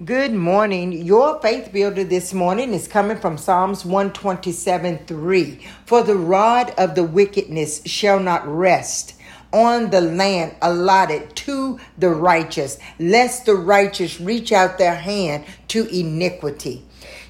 Good morning. Your faith builder this morning is coming from Psalms 127 3. For the rod of the wickedness shall not rest on the land allotted to the righteous, lest the righteous reach out their hand to iniquity.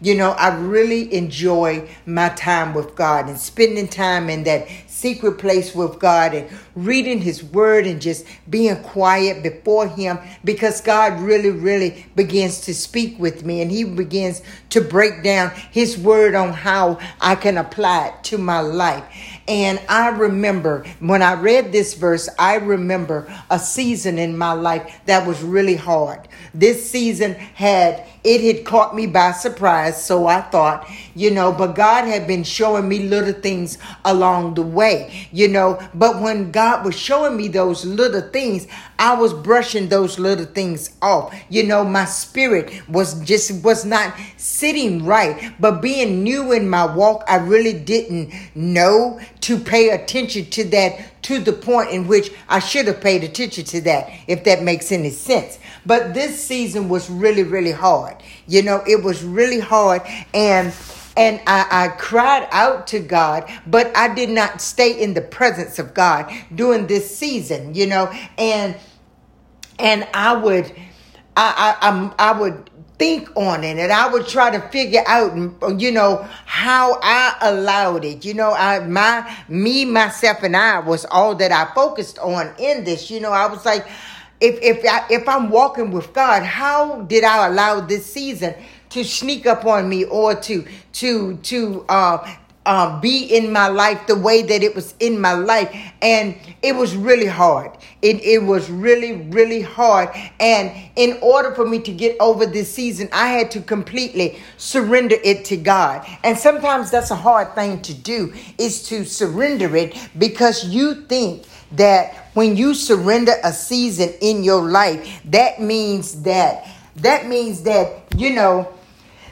You know, I really enjoy my time with God and spending time in that secret place with God and reading His Word and just being quiet before Him because God really, really begins to speak with me and He begins to break down His Word on how I can apply it to my life. And I remember when I read this verse, I remember a season in my life that was really hard. This season had it had caught me by surprise, so I thought, you know, but God had been showing me little things along the way, you know. But when God was showing me those little things, I was brushing those little things off. You know, my spirit was just was not sitting right. But being new in my walk, I really didn't know to pay attention to that to the point in which I should have paid attention to that, if that makes any sense. But this season was really, really hard. You know, it was really hard. And and I, I, cried out to God, but I did not stay in the presence of God during this season, you know, and and I would I I, I would think on it and I would try to figure out you know how I allowed it. You know I my me myself and I was all that I focused on in this. You know I was like if if I, if I'm walking with God how did I allow this season to sneak up on me or to to to uh uh, be in my life the way that it was in my life. And it was really hard. It, it was really, really hard. And in order for me to get over this season, I had to completely surrender it to God. And sometimes that's a hard thing to do is to surrender it because you think that when you surrender a season in your life, that means that that means that, you know,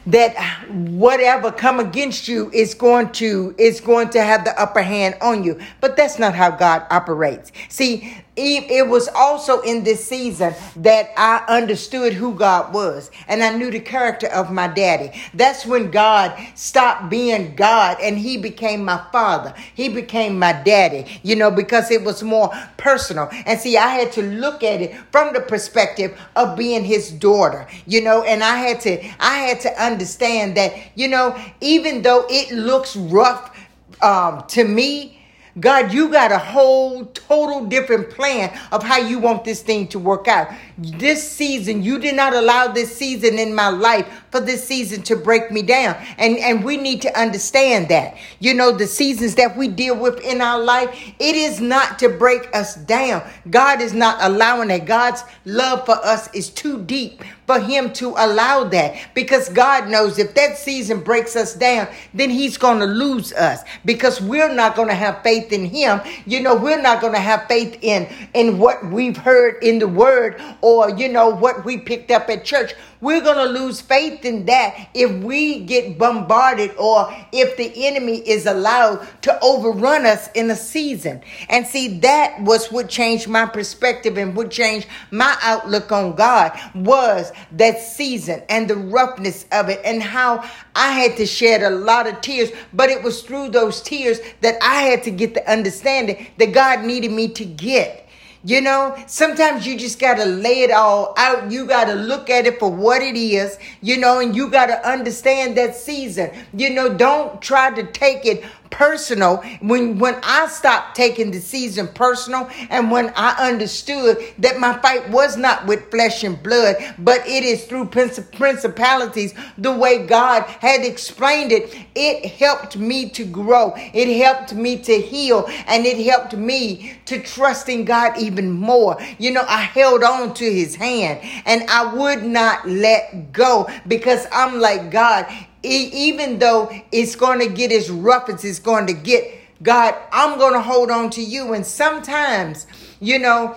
that whatever come against you is going to is going to have the upper hand on you. But that's not how god operates. See it was also in this season that I understood who God was and I knew the character of my daddy. That's when God stopped being God and he became my father. He became my daddy, you know, because it was more personal. And see, I had to look at it from the perspective of being his daughter, you know, and I had to I had to understand that, you know, even though it looks rough um, to me, God, you got a whole total different plan of how you want this thing to work out. This season, you did not allow this season in my life for this season to break me down. And, and we need to understand that. You know, the seasons that we deal with in our life, it is not to break us down. God is not allowing that. God's love for us is too deep for him to allow that because God knows if that season breaks us down, then he's going to lose us because we're not going to have faith in him. You know, we're not going to have faith in in what we've heard in the word or you know what we picked up at church. We're going to lose faith in that if we get bombarded or if the enemy is allowed to overrun us in a season. And see, that was what changed my perspective and what changed my outlook on God was that season and the roughness of it and how I had to shed a lot of tears, but it was through those tears that I had to get the understanding that God needed me to get. You know, sometimes you just got to lay it all out. You got to look at it for what it is, you know, and you got to understand that season. You know, don't try to take it personal when when I stopped taking the season personal and when I understood that my fight was not with flesh and blood but it is through principalities the way God had explained it it helped me to grow. It helped me to heal and it helped me to trust in God even more. You know I held on to his hand and I would not let go because I'm like God even though it's going to get as rough as it's going to get, God, I'm going to hold on to you. And sometimes, you know,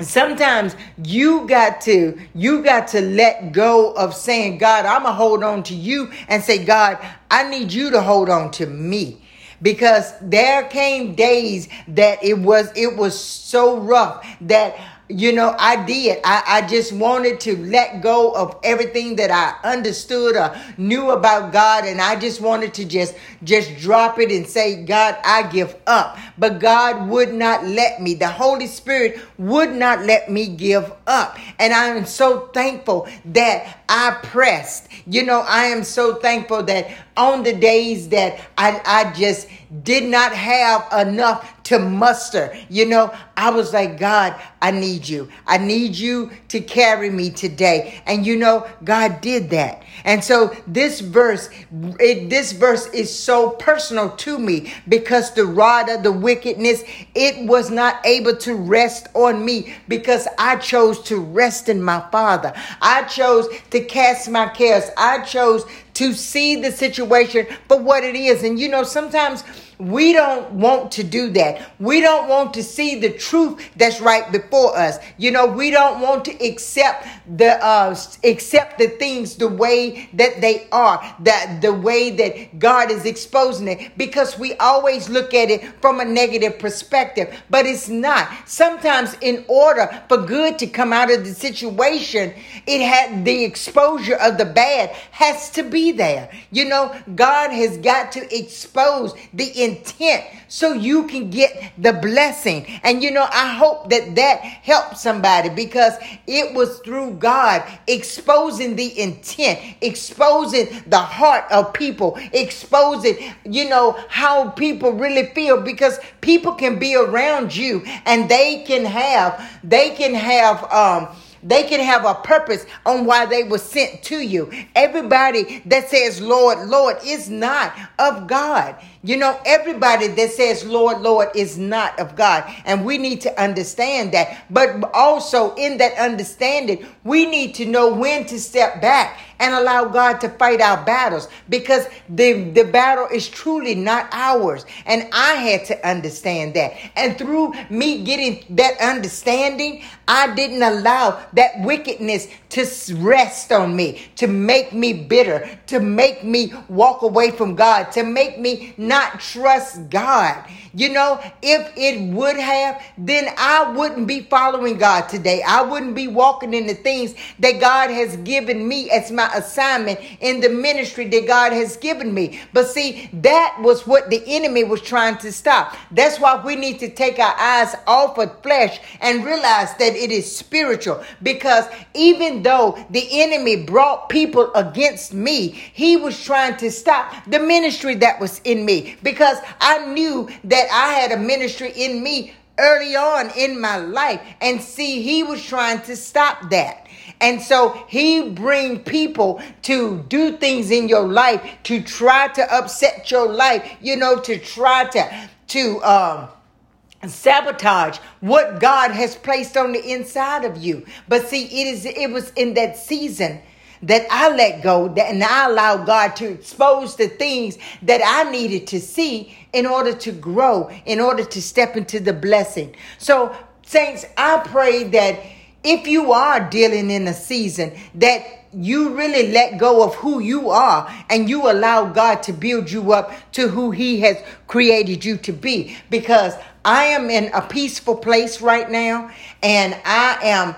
sometimes you got to you got to let go of saying god i'm gonna hold on to you and say god i need you to hold on to me because there came days that it was it was so rough that you know, I did. I, I just wanted to let go of everything that I understood or knew about God. And I just wanted to just, just drop it and say, God, I give up. But God would not let me. The Holy Spirit would not let me give up. And I am so thankful that I pressed. You know, I am so thankful that on the days that I, I just did not have enough to muster. You know, I was like, God, I need you. I need you to carry me today. And you know, God did that. And so this verse, it, this verse is so personal to me because the rod of the wickedness, it was not able to rest on me because I chose to rest in my Father. I chose to cast my cares. I chose to see the situation for what it is. And you know, sometimes we don't want to do that. We don't want to see the truth that's right before us. You know, we don't want to accept the uh accept the things the way that they are, that the way that God is exposing it because we always look at it from a negative perspective, but it's not. Sometimes in order for good to come out of the situation, it had the exposure of the bad has to be there. You know, God has got to expose the intent so you can get the blessing. And you know, I hope that that helps somebody because it was through God exposing the intent, exposing the heart of people, exposing, you know, how people really feel because people can be around you and they can have, they can have, um, they can have a purpose on why they were sent to you. Everybody that says, Lord, Lord, is not of God. You know, everybody that says, Lord, Lord, is not of God. And we need to understand that. But also, in that understanding, we need to know when to step back and allow God to fight our battles because the, the battle is truly not ours. And I had to understand that. And through me getting that understanding, I didn't allow that wickedness to rest on me, to make me bitter, to make me walk away from God, to make me not trust God. You know, if it would have, then I wouldn't be following God today. I wouldn't be walking in the things that God has given me as my assignment in the ministry that God has given me. But see, that was what the enemy was trying to stop. That's why we need to take our eyes off of flesh and realize that it is spiritual. Because even though the enemy brought people against me, he was trying to stop the ministry that was in me because I knew that I had a ministry in me early on in my life. And see, he was trying to stop that. And so he bring people to do things in your life to try to upset your life, you know, to try to to um sabotage what God has placed on the inside of you. But see, it is it was in that season that I let go that, and I allow God to expose the things that I needed to see in order to grow, in order to step into the blessing. So, saints, I pray that if you are dealing in a season that you really let go of who you are and you allow God to build you up to who He has created you to be. Because I am in a peaceful place right now and I am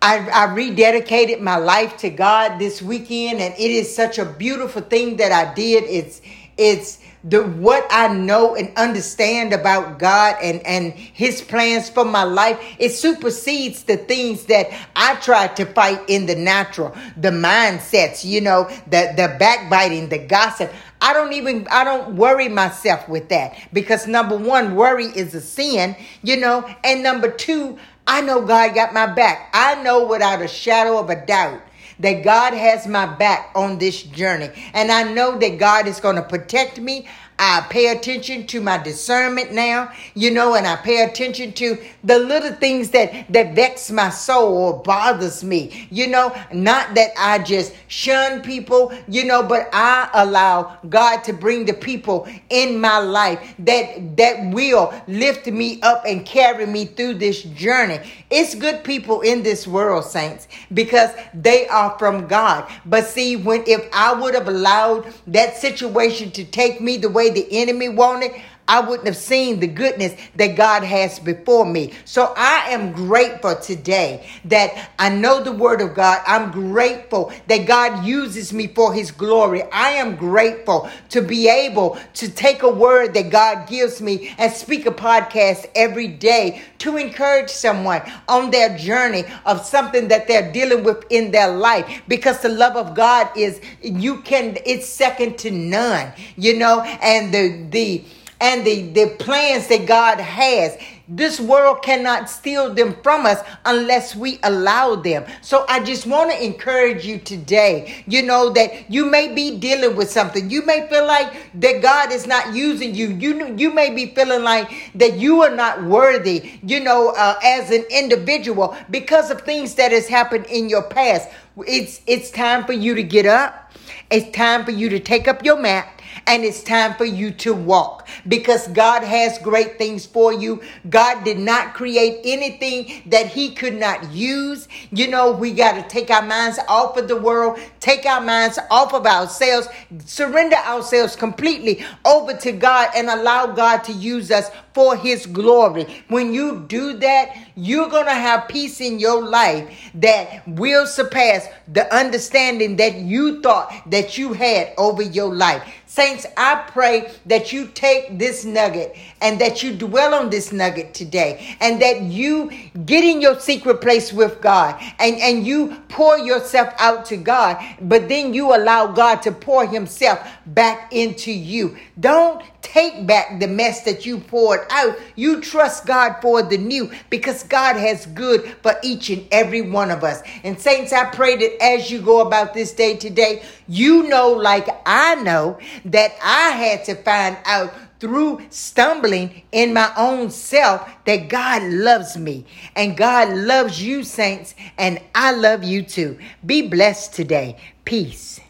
I, I rededicated my life to God this weekend, and it is such a beautiful thing that I did. It's it's the what I know and understand about God and and His plans for my life. It supersedes the things that I tried to fight in the natural, the mindsets, you know, the the backbiting, the gossip. I don't even I don't worry myself with that because number one, worry is a sin, you know, and number two, I know God got my back. I know without a shadow of a doubt that God has my back on this journey. And I know that God is going to protect me. I pay attention to my discernment now, you know, and I pay attention to the little things that that vex my soul or bothers me, you know, not that I just shun people, you know, but I allow God to bring the people in my life that that will lift me up and carry me through this journey. It's good people in this world, saints, because they are from God. But see, when if I would have allowed that situation to take me the way way the enemy wanted, I wouldn't have seen the goodness that God has before me. So I am grateful today that I know the word of God. I'm grateful that God uses me for his glory. I am grateful to be able to take a word that God gives me and speak a podcast every day to encourage someone on their journey of something that they're dealing with in their life because the love of God is you can it's second to none you know and the the and the the plans that God has this world cannot steal them from us unless we allow them. So I just want to encourage you today, you know, that you may be dealing with something. You may feel like that God is not using you. You, you may be feeling like that you are not worthy, you know, uh, as an individual because of things that has happened in your past. It's, it's time for you to get up. It's time for you to take up your mat and it's time for you to walk because God has great things for you. God did not create anything that He could not use. You know, we got to take our minds off of the world, take our minds off of ourselves, surrender ourselves completely over to God, and allow God to use us for His glory. When you do that, you're going to have peace in your life that will surpass the understanding that you thought that you had over your life. Saints, I pray that you take this nugget and that you dwell on this nugget today and that you get in your secret place with God and, and you pour yourself out to God, but then you allow God to pour Himself back into you. Don't take back the mess that you poured out. You trust God for the new because God has good for each and every one of us. And saints, I pray that as you go about this day today, you know, like I know, that I had to find out through stumbling in my own self that God loves me and God loves you, saints, and I love you too. Be blessed today. Peace.